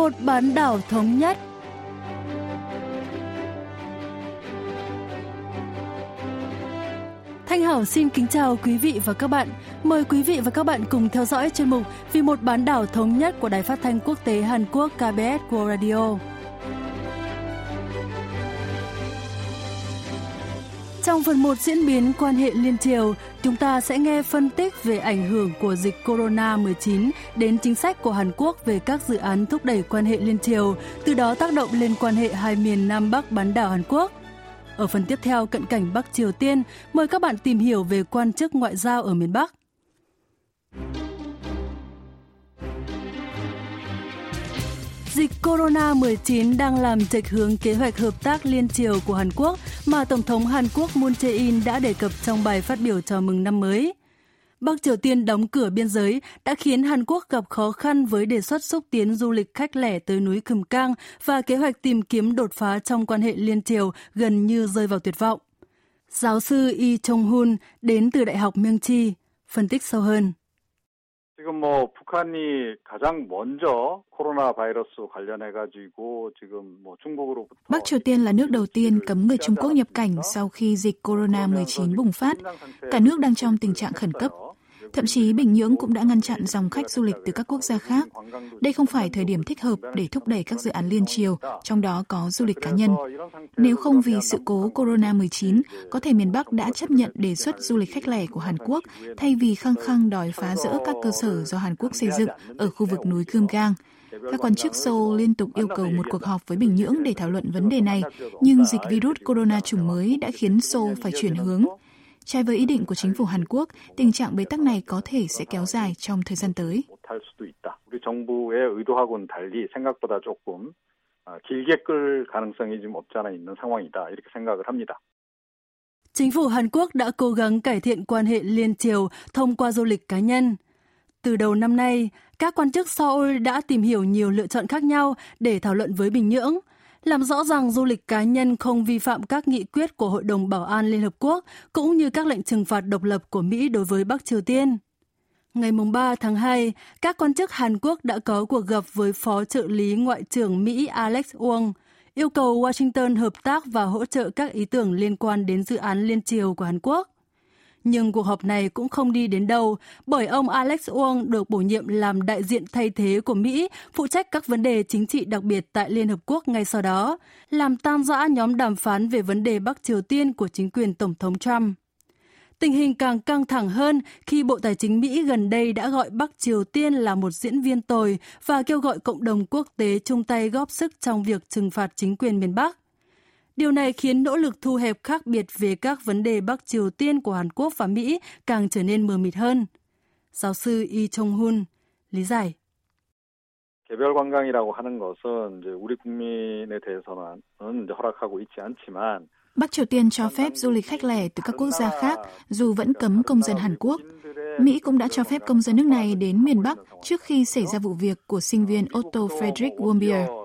một bán đảo thống nhất. Thanh Hảo xin kính chào quý vị và các bạn. Mời quý vị và các bạn cùng theo dõi chuyên mục Vì một bán đảo thống nhất của Đài Phát thanh Quốc tế Hàn Quốc KBS World Radio. Trong phần 1 diễn biến quan hệ liên triều, chúng ta sẽ nghe phân tích về ảnh hưởng của dịch Corona-19 đến chính sách của Hàn Quốc về các dự án thúc đẩy quan hệ liên triều, từ đó tác động lên quan hệ hai miền Nam Bắc bán đảo Hàn Quốc. Ở phần tiếp theo cận cảnh Bắc Triều Tiên, mời các bạn tìm hiểu về quan chức ngoại giao ở miền Bắc. Dịch Corona-19 đang làm trạch hướng kế hoạch hợp tác liên triều của Hàn Quốc mà Tổng thống Hàn Quốc Moon Jae-in đã đề cập trong bài phát biểu chào mừng năm mới. Bắc Triều Tiên đóng cửa biên giới đã khiến Hàn Quốc gặp khó khăn với đề xuất xúc tiến du lịch khách lẻ tới núi Cửm Cang và kế hoạch tìm kiếm đột phá trong quan hệ liên triều gần như rơi vào tuyệt vọng. Giáo sư Yi Chong-hun đến từ Đại học Myung-chi phân tích sâu hơn. 지금 뭐 북한이 가장 먼저 코로나 바이러스 관련해 가지고 지금 뭐 중국으로부터 Bắc Triều Tiên là nước đầu tiên cấm người Trung Quốc nhập cảnh sau khi dịch corona 19 bùng phát. Cả nước đang trong tình trạng khẩn cấp. Thậm chí Bình Nhưỡng cũng đã ngăn chặn dòng khách du lịch từ các quốc gia khác. Đây không phải thời điểm thích hợp để thúc đẩy các dự án liên triều, trong đó có du lịch cá nhân. Nếu không vì sự cố Corona-19, có thể miền Bắc đã chấp nhận đề xuất du lịch khách lẻ của Hàn Quốc thay vì khăng khăng đòi phá rỡ các cơ sở do Hàn Quốc xây dựng ở khu vực núi Gươm Gang. Các quan chức Seoul liên tục yêu cầu một cuộc họp với Bình Nhưỡng để thảo luận vấn đề này, nhưng dịch virus corona chủng mới đã khiến Seoul phải chuyển hướng. Trái với ý định của chính phủ Hàn Quốc, tình trạng bế tắc này có thể sẽ kéo dài trong thời gian tới. Chính phủ Hàn Quốc đã cố gắng cải thiện quan hệ liên triều thông qua du lịch cá nhân. Từ đầu năm nay, các quan chức Seoul đã tìm hiểu nhiều lựa chọn khác nhau để thảo luận với Bình Nhưỡng – làm rõ rằng du lịch cá nhân không vi phạm các nghị quyết của Hội đồng Bảo an Liên Hợp Quốc cũng như các lệnh trừng phạt độc lập của Mỹ đối với Bắc Triều Tiên. Ngày 3 tháng 2, các quan chức Hàn Quốc đã có cuộc gặp với Phó trợ lý Ngoại trưởng Mỹ Alex Wong, yêu cầu Washington hợp tác và hỗ trợ các ý tưởng liên quan đến dự án liên triều của Hàn Quốc. Nhưng cuộc họp này cũng không đi đến đâu bởi ông Alex Wong được bổ nhiệm làm đại diện thay thế của Mỹ, phụ trách các vấn đề chính trị đặc biệt tại Liên Hợp Quốc ngay sau đó, làm tan rã nhóm đàm phán về vấn đề Bắc Triều Tiên của chính quyền Tổng thống Trump. Tình hình càng căng thẳng hơn khi Bộ Tài chính Mỹ gần đây đã gọi Bắc Triều Tiên là một diễn viên tồi và kêu gọi cộng đồng quốc tế chung tay góp sức trong việc trừng phạt chính quyền miền Bắc. Điều này khiến nỗ lực thu hẹp khác biệt về các vấn đề Bắc Triều Tiên của Hàn Quốc và Mỹ càng trở nên mờ mịt hơn. Giáo sư Lee Chong-hun lý giải. 개별 관광이라고 하는 것은 이제 우리 국민에 대해서는 이제 허락하고 있지 않지만 Bắc Triều Tiên cho phép du lịch khách lẻ từ các quốc gia khác dù vẫn cấm công dân Hàn Quốc. Mỹ cũng đã cho phép công dân nước này đến miền Bắc trước khi xảy ra vụ việc của sinh viên Otto Friedrich Wombier.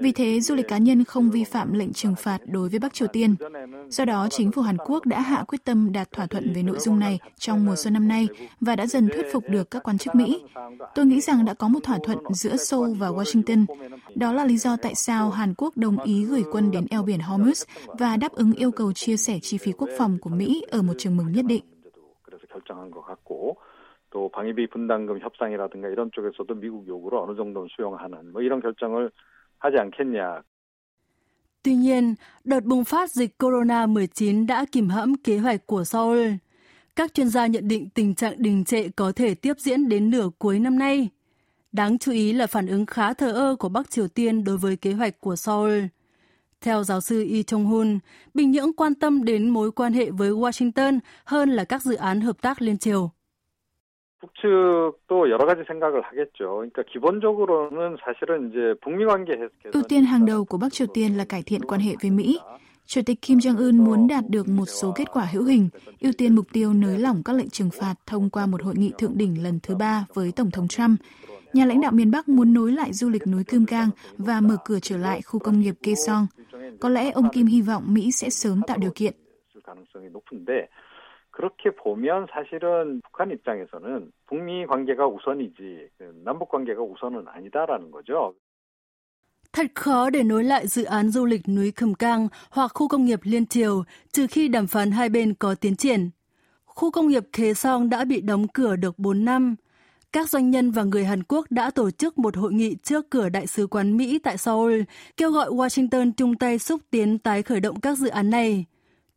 Vì thế, du lịch cá nhân không vi phạm lệnh trừng phạt đối với Bắc Triều Tiên. Do đó, chính phủ Hàn Quốc đã hạ quyết tâm đạt thỏa thuận về nội dung này trong mùa xuân năm nay và đã dần thuyết phục được các quan chức Mỹ. Tôi nghĩ rằng đã có một thỏa thuận giữa Seoul và Washington. Đó là lý do tại sao Hàn Quốc đồng ý gửi quân đến eo biển Hormuz và đáp ứng yêu cầu chia sẻ chi phí quốc phòng của Mỹ ở một trường mừng nhất định. 또 방위비 분담금 협상이라든가 이런 쪽에서도 미국 요구를 어느 정도는 수용하는 뭐 이런 결정을 하지 않겠냐. Tuy nhiên, đợt bùng phát dịch corona-19 đã kìm hãm kế hoạch của Seoul. Các chuyên gia nhận định tình trạng đình trệ có thể tiếp diễn đến nửa cuối năm nay. Đáng chú ý là phản ứng khá thờ ơ của Bắc Triều Tiên đối với kế hoạch của Seoul. Theo giáo sư Lee Chong-hun, Bình Nhưỡng quan tâm đến mối quan hệ với Washington hơn là các dự án hợp tác liên triều. 북측도 여러 가지 생각을 하겠죠. 그러니까 기본적으로는 사실은 이제 북미 관계 ưu tiên hàng đầu của Bắc Triều Tiên là cải thiện quan hệ với Mỹ. Chủ tịch Kim Jong-un muốn đạt được một số kết quả hữu hình, ưu tiên mục tiêu nới lỏng các lệnh trừng phạt thông qua một hội nghị thượng đỉnh lần thứ ba với Tổng thống Trump. Nhà lãnh đạo miền Bắc muốn nối lại du lịch núi Cơm Cang và mở cửa trở lại khu công nghiệp Kaesong. Có lẽ ông Kim hy vọng Mỹ sẽ sớm tạo điều kiện. 그렇게 보면 사실은 북한 입장에서는 북미 관계가 우선이지 남북 관계가 우선은 아니다라는 거죠. Thật khó để nối lại dự án du lịch núi Cẩm Cang hoặc khu công nghiệp Liên Triều trừ khi đàm phán hai bên có tiến triển. Khu công nghiệp Khế Song đã bị đóng cửa được 4 năm. Các doanh nhân và người Hàn Quốc đã tổ chức một hội nghị trước cửa Đại sứ quán Mỹ tại Seoul, kêu gọi Washington chung tay xúc tiến tái khởi động các dự án này.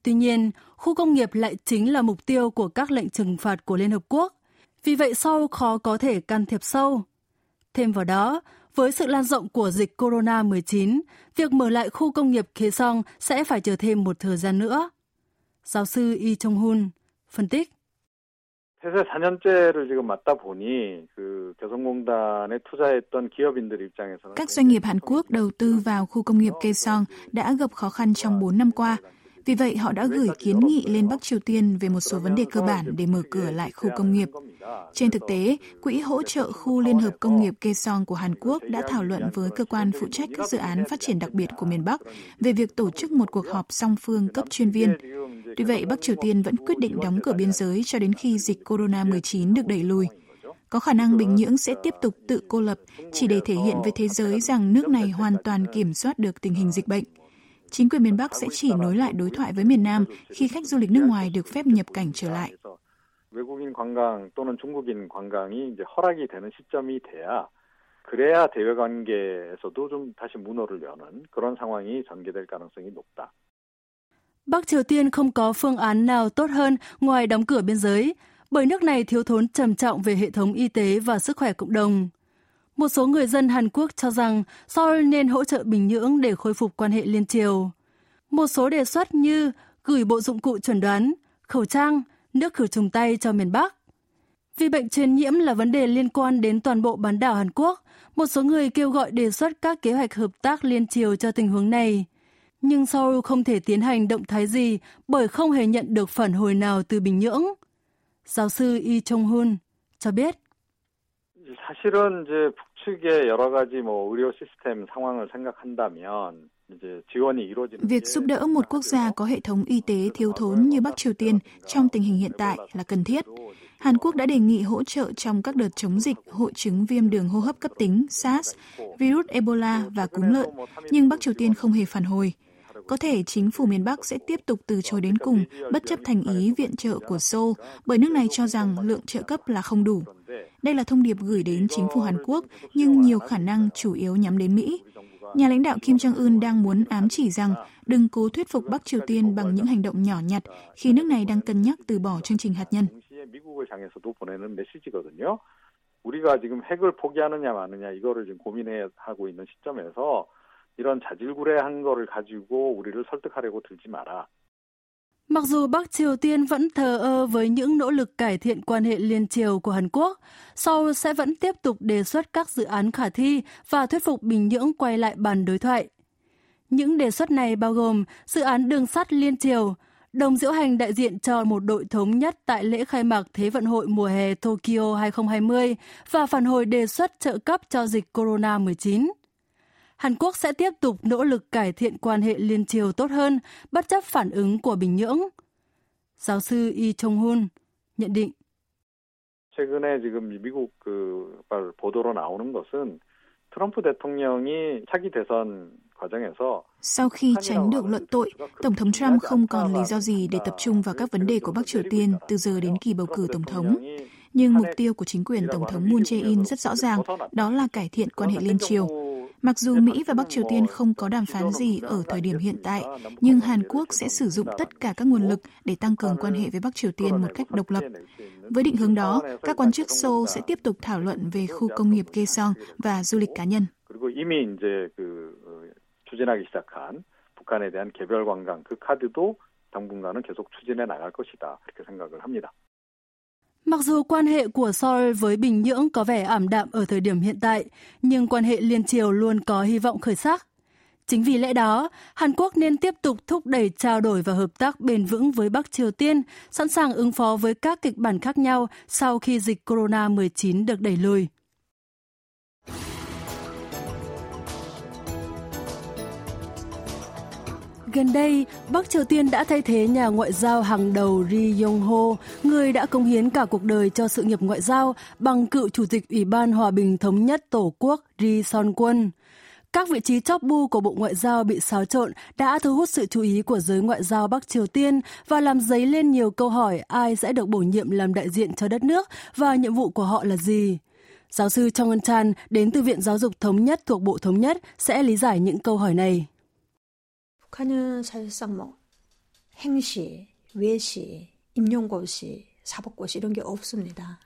Tuy nhiên, khu công nghiệp lại chính là mục tiêu của các lệnh trừng phạt của Liên Hợp Quốc. Vì vậy Seoul khó có thể can thiệp sâu. Thêm vào đó, với sự lan rộng của dịch corona-19, việc mở lại khu công nghiệp Khế Song sẽ phải chờ thêm một thời gian nữa. Giáo sư Yi Chung-hun phân tích. 폐쇄 4년째를 지금 맞다 보니 그 개성공단에 투자했던 기업인들 입장에서는 các doanh nghiệp Hàn Quốc đầu tư vào khu công nghiệp Kaesong đã gặp khó khăn trong 4 năm qua. Vì vậy, họ đã gửi kiến nghị lên Bắc Triều Tiên về một số vấn đề cơ bản để mở cửa lại khu công nghiệp. Trên thực tế, Quỹ hỗ trợ khu Liên hợp công nghiệp Kaesong của Hàn Quốc đã thảo luận với cơ quan phụ trách các dự án phát triển đặc biệt của miền Bắc về việc tổ chức một cuộc họp song phương cấp chuyên viên. Tuy vậy, Bắc Triều Tiên vẫn quyết định đóng cửa biên giới cho đến khi dịch corona-19 được đẩy lùi. Có khả năng Bình Nhưỡng sẽ tiếp tục tự cô lập chỉ để thể hiện với thế giới rằng nước này hoàn toàn kiểm soát được tình hình dịch bệnh Chính quyền miền Bắc sẽ chỉ nối lại đối thoại với miền Nam khi khách du lịch nước ngoài được phép nhập cảnh trở lại. 외국인 관광 또는 중국인 관광이 이제 허락이 되는 시점이 돼야 그래야 대외 관계에서도 좀 다시 문호를 여는 그런 상황이 전개될 가능성이 높다. Bắc Triều Tiên không có phương án nào tốt hơn ngoài đóng cửa biên giới, bởi nước này thiếu thốn trầm trọng về hệ thống y tế và sức khỏe cộng đồng. Một số người dân Hàn Quốc cho rằng Seoul nên hỗ trợ Bình Nhưỡng để khôi phục quan hệ liên triều. Một số đề xuất như gửi bộ dụng cụ chuẩn đoán, khẩu trang, nước khử trùng tay cho miền Bắc. Vì bệnh truyền nhiễm là vấn đề liên quan đến toàn bộ bán đảo Hàn Quốc, một số người kêu gọi đề xuất các kế hoạch hợp tác liên triều cho tình huống này. Nhưng Seoul không thể tiến hành động thái gì bởi không hề nhận được phản hồi nào từ Bình Nhưỡng. Giáo sư Yi Chung-hun cho biết. 사실은 이제 북측의 여러 가지 뭐 의료 시스템 상황을 생각한다면 Việc giúp đỡ một quốc gia có hệ thống y tế thiếu thốn như Bắc Triều Tiên trong tình hình hiện tại là cần thiết. Hàn Quốc đã đề nghị hỗ trợ trong các đợt chống dịch hội chứng viêm đường hô hấp cấp tính SARS, virus Ebola và cúm lợn, nhưng Bắc Triều Tiên không hề phản hồi. Có thể chính phủ miền Bắc sẽ tiếp tục từ chối đến cùng, bất chấp thành ý viện trợ của Seoul, bởi nước này cho rằng lượng trợ cấp là không đủ. Đây là thông điệp gửi đến chính phủ Hàn Quốc, nhưng nhiều khả năng chủ yếu nhắm đến Mỹ. Nhà lãnh đạo Kim Jong-un đang muốn ám chỉ rằng đừng cố thuyết phục Bắc Triều Tiên bằng những hành động nhỏ nhặt khi nước này đang cân nhắc từ bỏ chương trình hạt nhân. 우리가 지금 핵을 포기하느냐 마느냐 이거를 지금 고민해 하고 있는 시점에서 이런 자질구레한 거를 가지고 우리를 설득하려고 들지 마라. Mặc dù Bắc Triều Tiên vẫn thờ ơ với những nỗ lực cải thiện quan hệ liên triều của Hàn Quốc, Seoul sẽ vẫn tiếp tục đề xuất các dự án khả thi và thuyết phục Bình Nhưỡng quay lại bàn đối thoại. Những đề xuất này bao gồm dự án đường sắt liên triều, đồng diễu hành đại diện cho một đội thống nhất tại lễ khai mạc Thế vận hội mùa hè Tokyo 2020 và phản hồi đề xuất trợ cấp cho dịch corona-19. Hàn Quốc sẽ tiếp tục nỗ lực cải thiện quan hệ liên triều tốt hơn, bất chấp phản ứng của Bình Nhưỡng. Giáo sư Yi Chung-hun nhận định. 최근에 지금 미국 그 보도로 나오는 것은 트럼프 대통령이 차기 대선 sau khi tránh được luận tội, Tổng thống Trump không còn lý do gì để tập trung vào các vấn đề của Bắc Triều Tiên từ giờ đến kỳ bầu cử Tổng thống. Nhưng mục tiêu của chính quyền Tổng thống Moon Jae-in rất rõ ràng, đó là cải thiện quan hệ liên triều. Mặc dù Mỹ và Bắc Triều Tiên không có đàm phán gì ở thời điểm hiện tại, nhưng Hàn Quốc sẽ sử dụng tất cả các nguồn lực để tăng cường quan hệ với Bắc Triều Tiên một cách độc lập. Với định hướng đó, các quan chức Seoul sẽ tiếp tục thảo luận về khu công nghiệp Kaesong và du lịch cá nhân. 추진하기 시작한 북한에 대한 개별 관광 그 카드도 당분간은 계속 추진해 나갈 것이다 그렇게 생각을 합니다. Mặc dù quan hệ của Seoul với Bình Nhưỡng có vẻ ảm đạm ở thời điểm hiện tại, nhưng quan hệ liên triều luôn có hy vọng khởi sắc. Chính vì lẽ đó, Hàn Quốc nên tiếp tục thúc đẩy trao đổi và hợp tác bền vững với Bắc Triều Tiên, sẵn sàng ứng phó với các kịch bản khác nhau sau khi dịch corona-19 được đẩy lùi. Gần đây, Bắc Triều Tiên đã thay thế nhà ngoại giao hàng đầu Ri Yong Ho, người đã công hiến cả cuộc đời cho sự nghiệp ngoại giao bằng cựu chủ tịch Ủy ban Hòa bình Thống nhất Tổ quốc Ri Son Quân. các vị trí chóp bu của Bộ Ngoại giao bị xáo trộn đã thu hút sự chú ý của giới ngoại giao Bắc Triều Tiên và làm dấy lên nhiều câu hỏi ai sẽ được bổ nhiệm làm đại diện cho đất nước và nhiệm vụ của họ là gì. Giáo sư Trong Ân Chan đến từ Viện Giáo dục Thống nhất thuộc Bộ Thống nhất sẽ lý giải những câu hỏi này. 북한은 사실상 뭐 행시, 외시, 임용고시, 사법고시 이런 게 없습니다.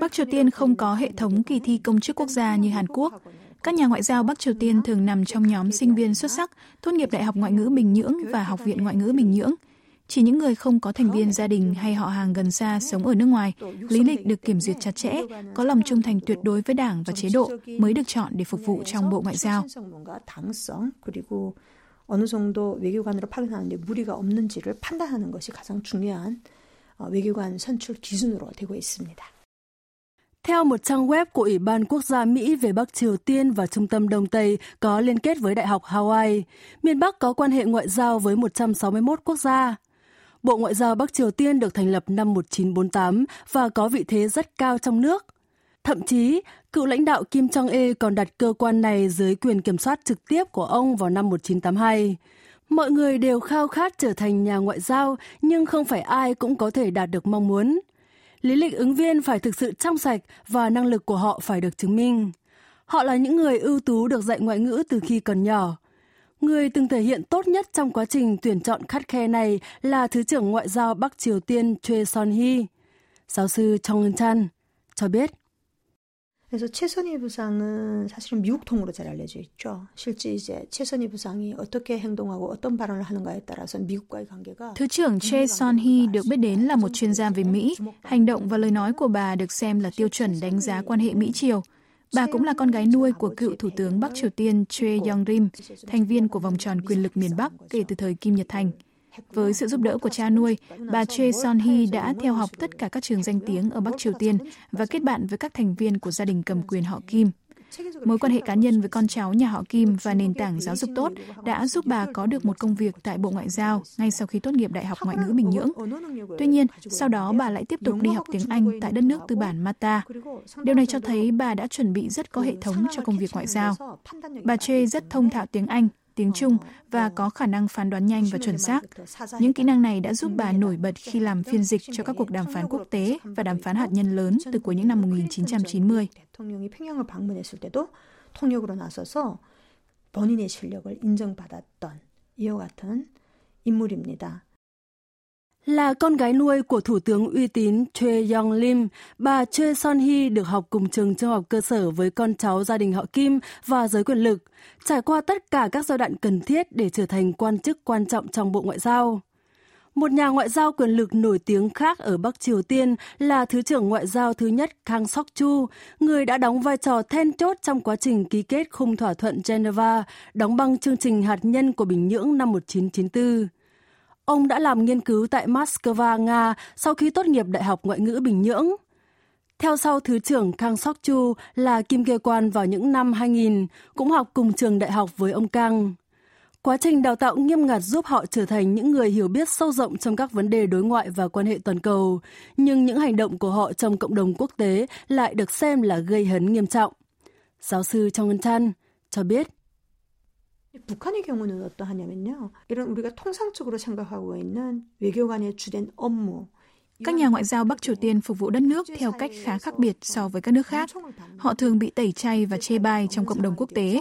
Bắc Triều Tiên không có hệ thống kỳ thi công chức quốc gia như Hàn Quốc. Các nhà ngoại giao Bắc Triều Tiên thường nằm trong nhóm sinh viên xuất sắc, tốt nghiệp Đại học Ngoại ngữ Bình Nhưỡng và Học viện Ngoại ngữ Bình Nhưỡng. Chỉ những người không có thành viên gia đình hay họ hàng gần xa sống ở nước ngoài, lý lịch được kiểm duyệt chặt chẽ, có lòng trung thành tuyệt đối với đảng và chế độ mới được chọn để phục vụ trong Bộ Ngoại giao. 어느 정도 외교관으로 파견하는데 무리가 없는지를 판단하는 것이 가장 중요한 외교관 선출 기준으로 되고 있습니다. Theo một trang web của Ủy ban Quốc gia Mỹ về Bắc Triều Tiên và Trung tâm Đông Tây có liên kết với Đại học Hawaii, miền Bắc có quan hệ ngoại giao với 161 quốc gia. Bộ Ngoại giao Bắc Triều Tiên được thành lập năm 1948 và có vị thế rất cao trong nước. Thậm chí, cựu lãnh đạo Kim Jong-il còn đặt cơ quan này dưới quyền kiểm soát trực tiếp của ông vào năm 1982. Mọi người đều khao khát trở thành nhà ngoại giao, nhưng không phải ai cũng có thể đạt được mong muốn. Lý lịch ứng viên phải thực sự trong sạch và năng lực của họ phải được chứng minh. Họ là những người ưu tú được dạy ngoại ngữ từ khi còn nhỏ. Người từng thể hiện tốt nhất trong quá trình tuyển chọn khắt khe này là Thứ trưởng Ngoại giao Bắc Triều Tiên Choi Son-hee. Giáo sư Chong Eun-chan cho biết 그래서 최선희 부상은 사실은 미국 통으로 잘 알려져 있죠. 실제 이제 최선희 부상이 어떻게 행동하고 어떤 발언을 하는가에 따라서 미국과의 관계가 Thứ trưởng Choi Son-hee được biết đến là một chuyên gia về Mỹ. Hành động và lời nói của bà được xem là tiêu chuẩn đánh giá quan hệ Mỹ-Triều. Bà cũng là con gái nuôi của cựu Thủ tướng Bắc Triều Tiên Choi Yong-rim, thành viên của vòng tròn quyền lực miền Bắc kể từ thời Kim Nhật Thành. Với sự giúp đỡ của cha nuôi, bà Choi Son-hee đã theo học tất cả các trường danh tiếng ở Bắc Triều Tiên và kết bạn với các thành viên của gia đình cầm quyền họ Kim. Mối quan hệ cá nhân với con cháu nhà họ Kim và nền tảng giáo dục tốt đã giúp bà có được một công việc tại Bộ Ngoại giao ngay sau khi tốt nghiệp Đại học Ngoại ngữ Bình Nhưỡng. Tuy nhiên, sau đó bà lại tiếp tục đi học tiếng Anh tại đất nước tư bản Mata. Điều này cho thấy bà đã chuẩn bị rất có hệ thống cho công việc ngoại giao. Bà Choi rất thông thạo tiếng Anh tiếng Trung và có khả năng phán đoán nhanh và chuẩn xác. Những kỹ năng này đã giúp bà nổi bật khi làm phiên dịch cho các cuộc đàm phán quốc tế và đàm phán hạt nhân lớn từ cuối những năm 1990. 통역으로 나서서 본인의 실력을 인정받았던 이와 같은 인물입니다. Là con gái nuôi của Thủ tướng uy tín Choi Yong Lim, bà Choi Son Hee được học cùng trường trung học cơ sở với con cháu gia đình họ Kim và giới quyền lực, trải qua tất cả các giai đoạn cần thiết để trở thành quan chức quan trọng trong Bộ Ngoại giao. Một nhà ngoại giao quyền lực nổi tiếng khác ở Bắc Triều Tiên là Thứ trưởng Ngoại giao thứ nhất Kang Sok Chu, người đã đóng vai trò then chốt trong quá trình ký kết khung thỏa thuận Geneva, đóng băng chương trình hạt nhân của Bình Nhưỡng năm 1994. Ông đã làm nghiên cứu tại Moscow, Nga sau khi tốt nghiệp Đại học Ngoại ngữ Bình Nhưỡng. Theo sau Thứ trưởng Kang Sok Chu là Kim Kê Quan vào những năm 2000, cũng học cùng trường đại học với ông Kang. Quá trình đào tạo nghiêm ngặt giúp họ trở thành những người hiểu biết sâu rộng trong các vấn đề đối ngoại và quan hệ toàn cầu, nhưng những hành động của họ trong cộng đồng quốc tế lại được xem là gây hấn nghiêm trọng. Giáo sư Trong Ngân Chan cho biết, 북한의 경우는 어떠하냐면요. 이런 우리가 통상적으로 생각하고 있는 외교관의 주된 업무 các nhà ngoại giao Bắc Triều Tiên phục vụ đất nước theo cách khá khác biệt so với các nước khác. Họ thường bị tẩy chay và chê bai trong cộng đồng quốc tế.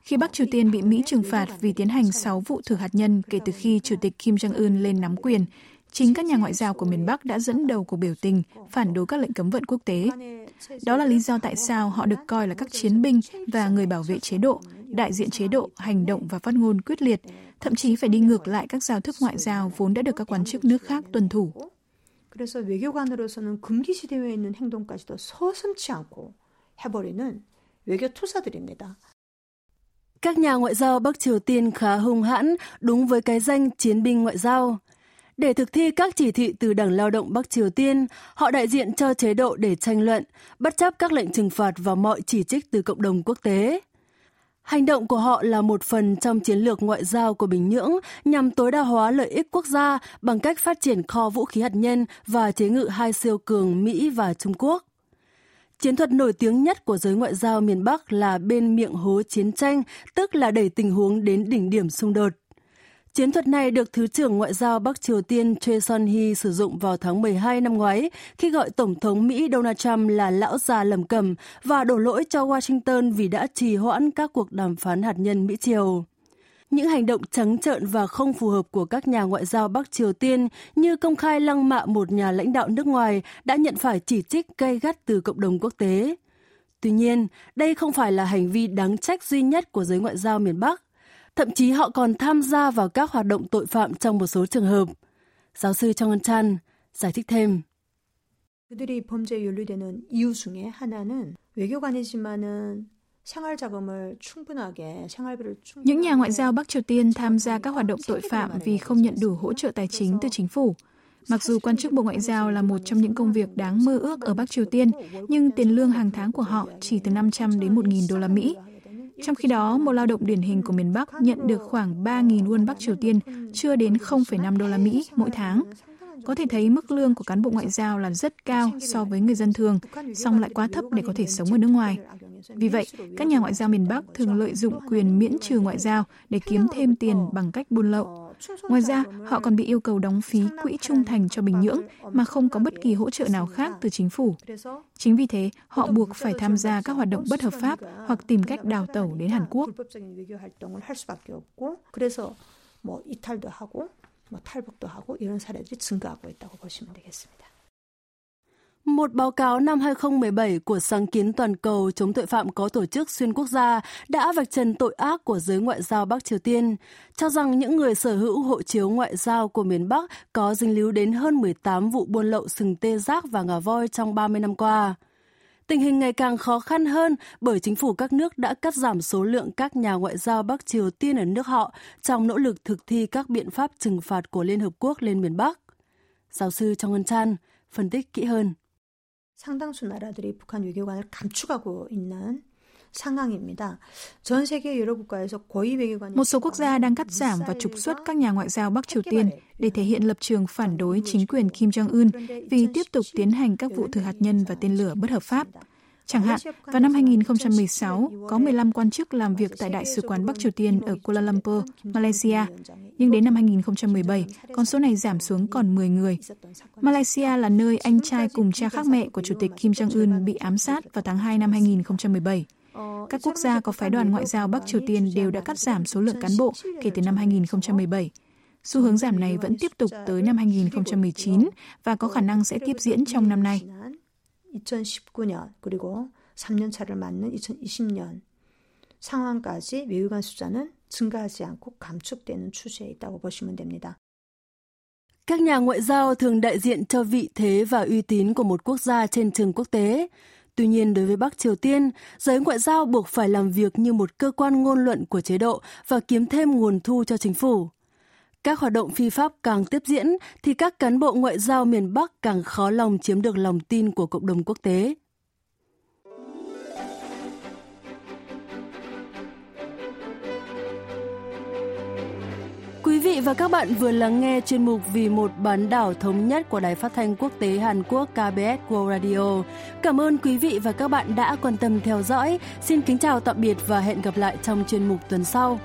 Khi Bắc Triều Tiên bị Mỹ trừng phạt vì tiến hành 6 vụ thử hạt nhân kể từ khi Chủ tịch Kim Jong-un lên nắm quyền, chính các nhà ngoại giao của miền Bắc đã dẫn đầu cuộc biểu tình phản đối các lệnh cấm vận quốc tế. Đó là lý do tại sao họ được coi là các chiến binh và người bảo vệ chế độ, đại diện chế độ hành động và phát ngôn quyết liệt, thậm chí phải đi ngược lại các giao thức ngoại giao vốn đã được các quan chức nước khác tuân thủ. 그래서 외교관으로서는 금기시되어 있는 행동까지도 서슴치 않고 해버리는 외교 투사들입니다. Các nhà ngoại giao Bắc Triều Tiên khá hung hãn, đúng với cái danh chiến binh ngoại giao. Để thực thi các chỉ thị từ Đảng Lao động Bắc Triều Tiên, họ đại diện cho chế độ để tranh luận, bất chấp các lệnh trừng phạt và mọi chỉ trích từ cộng đồng quốc tế. Hành động của họ là một phần trong chiến lược ngoại giao của Bình Nhưỡng nhằm tối đa hóa lợi ích quốc gia bằng cách phát triển kho vũ khí hạt nhân và chế ngự hai siêu cường Mỹ và Trung Quốc. Chiến thuật nổi tiếng nhất của giới ngoại giao miền Bắc là bên miệng hố chiến tranh, tức là đẩy tình huống đến đỉnh điểm xung đột. Chiến thuật này được Thứ trưởng Ngoại giao Bắc Triều Tiên Choi Son-hee sử dụng vào tháng 12 năm ngoái khi gọi Tổng thống Mỹ Donald Trump là lão già lầm cầm và đổ lỗi cho Washington vì đã trì hoãn các cuộc đàm phán hạt nhân Mỹ-Triều. Những hành động trắng trợn và không phù hợp của các nhà ngoại giao Bắc Triều Tiên như công khai lăng mạ một nhà lãnh đạo nước ngoài đã nhận phải chỉ trích gay gắt từ cộng đồng quốc tế. Tuy nhiên, đây không phải là hành vi đáng trách duy nhất của giới ngoại giao miền Bắc. Thậm chí họ còn tham gia vào các hoạt động tội phạm trong một số trường hợp. Giáo sư Trong Ân Chan giải thích thêm. 그들이 범죄에 연루되는 이유 중에 하나는 외교관이지만은 những nhà ngoại giao Bắc Triều Tiên tham gia các hoạt động tội phạm vì không nhận đủ hỗ trợ tài chính từ chính phủ. Mặc dù quan chức Bộ Ngoại giao là một trong những công việc đáng mơ ước ở Bắc Triều Tiên, nhưng tiền lương hàng tháng của họ chỉ từ 500 đến 1.000 đô la Mỹ. Trong khi đó, một lao động điển hình của miền Bắc nhận được khoảng 3.000 won Bắc Triều Tiên, chưa đến 0,5 đô la Mỹ mỗi tháng. Có thể thấy mức lương của cán bộ ngoại giao là rất cao so với người dân thường, song lại quá thấp để có thể sống ở nước ngoài. Vì vậy, các nhà ngoại giao miền Bắc thường lợi dụng quyền miễn trừ ngoại giao để kiếm thêm tiền bằng cách buôn lậu. Ngoài ra, họ còn bị yêu cầu đóng phí quỹ trung thành cho Bình Nhưỡng mà không có bất kỳ hỗ trợ nào khác từ chính phủ. Chính vì thế, họ buộc phải tham gia các hoạt động bất hợp pháp hoặc tìm cách đào tẩu đến Hàn Quốc. 뭐 탈북도 하고 이런 사례들이 증가하고 있다고 보시면 되겠습니다. Một báo cáo năm 2017 của sáng kiến toàn cầu chống tội phạm có tổ chức xuyên quốc gia đã vạch trần tội ác của giới ngoại giao Bắc Triều Tiên, cho rằng những người sở hữu hộ chiếu ngoại giao của miền Bắc có dính líu đến hơn 18 vụ buôn lậu sừng tê giác và ngà voi trong 30 năm qua. Tình hình ngày càng khó khăn hơn bởi chính phủ các nước đã cắt giảm số lượng các nhà ngoại giao Bắc Triều Tiên ở nước họ trong nỗ lực thực thi các biện pháp trừng phạt của Liên Hợp Quốc lên miền Bắc. Giáo sư Trong Ngân Chan phân tích kỹ hơn. 상당수 나라들이 북한 외교관을 감축하고 있는 một số quốc gia đang cắt giảm và trục xuất các nhà ngoại giao Bắc Triều Tiên để thể hiện lập trường phản đối chính quyền Kim Jong-un vì tiếp tục tiến hành các vụ thử hạt nhân và tên lửa bất hợp pháp. Chẳng hạn, vào năm 2016, có 15 quan chức làm việc tại Đại sứ quán Bắc Triều Tiên ở Kuala Lumpur, Malaysia. Nhưng đến năm 2017, con số này giảm xuống còn 10 người. Malaysia là nơi anh trai cùng cha khác mẹ của Chủ tịch Kim Jong-un bị ám sát vào tháng 2 năm 2017. Các quốc gia có phái đoàn ngoại giao Bắc Triều Tiên đều đã cắt giảm số lượng cán bộ kể từ năm 2017. Xu hướng giảm này vẫn tiếp tục tới năm 2019 và có khả năng sẽ tiếp diễn trong năm nay. 2019년 그리고 3년 차를 맞는 2020년 상황까지 외유관 숫자는 증가하지 않고 감축되는 추세에 있다고 보시면 됩니다. Các nhà ngoại giao thường đại diện cho vị thế và uy tín của một quốc gia trên trường quốc tế. Tuy nhiên, đối với Bắc Triều Tiên, giới ngoại giao buộc phải làm việc như một cơ quan ngôn luận của chế độ và kiếm thêm nguồn thu cho chính phủ. Các hoạt động phi pháp càng tiếp diễn, thì các cán bộ ngoại giao miền Bắc càng khó lòng chiếm được lòng tin của cộng đồng quốc tế. Quý vị và các bạn vừa lắng nghe chuyên mục Vì một bán đảo thống nhất của Đài Phát thanh Quốc tế Hàn Quốc KBS World Radio. Cảm ơn quý vị và các bạn đã quan tâm theo dõi. Xin kính chào tạm biệt và hẹn gặp lại trong chuyên mục tuần sau.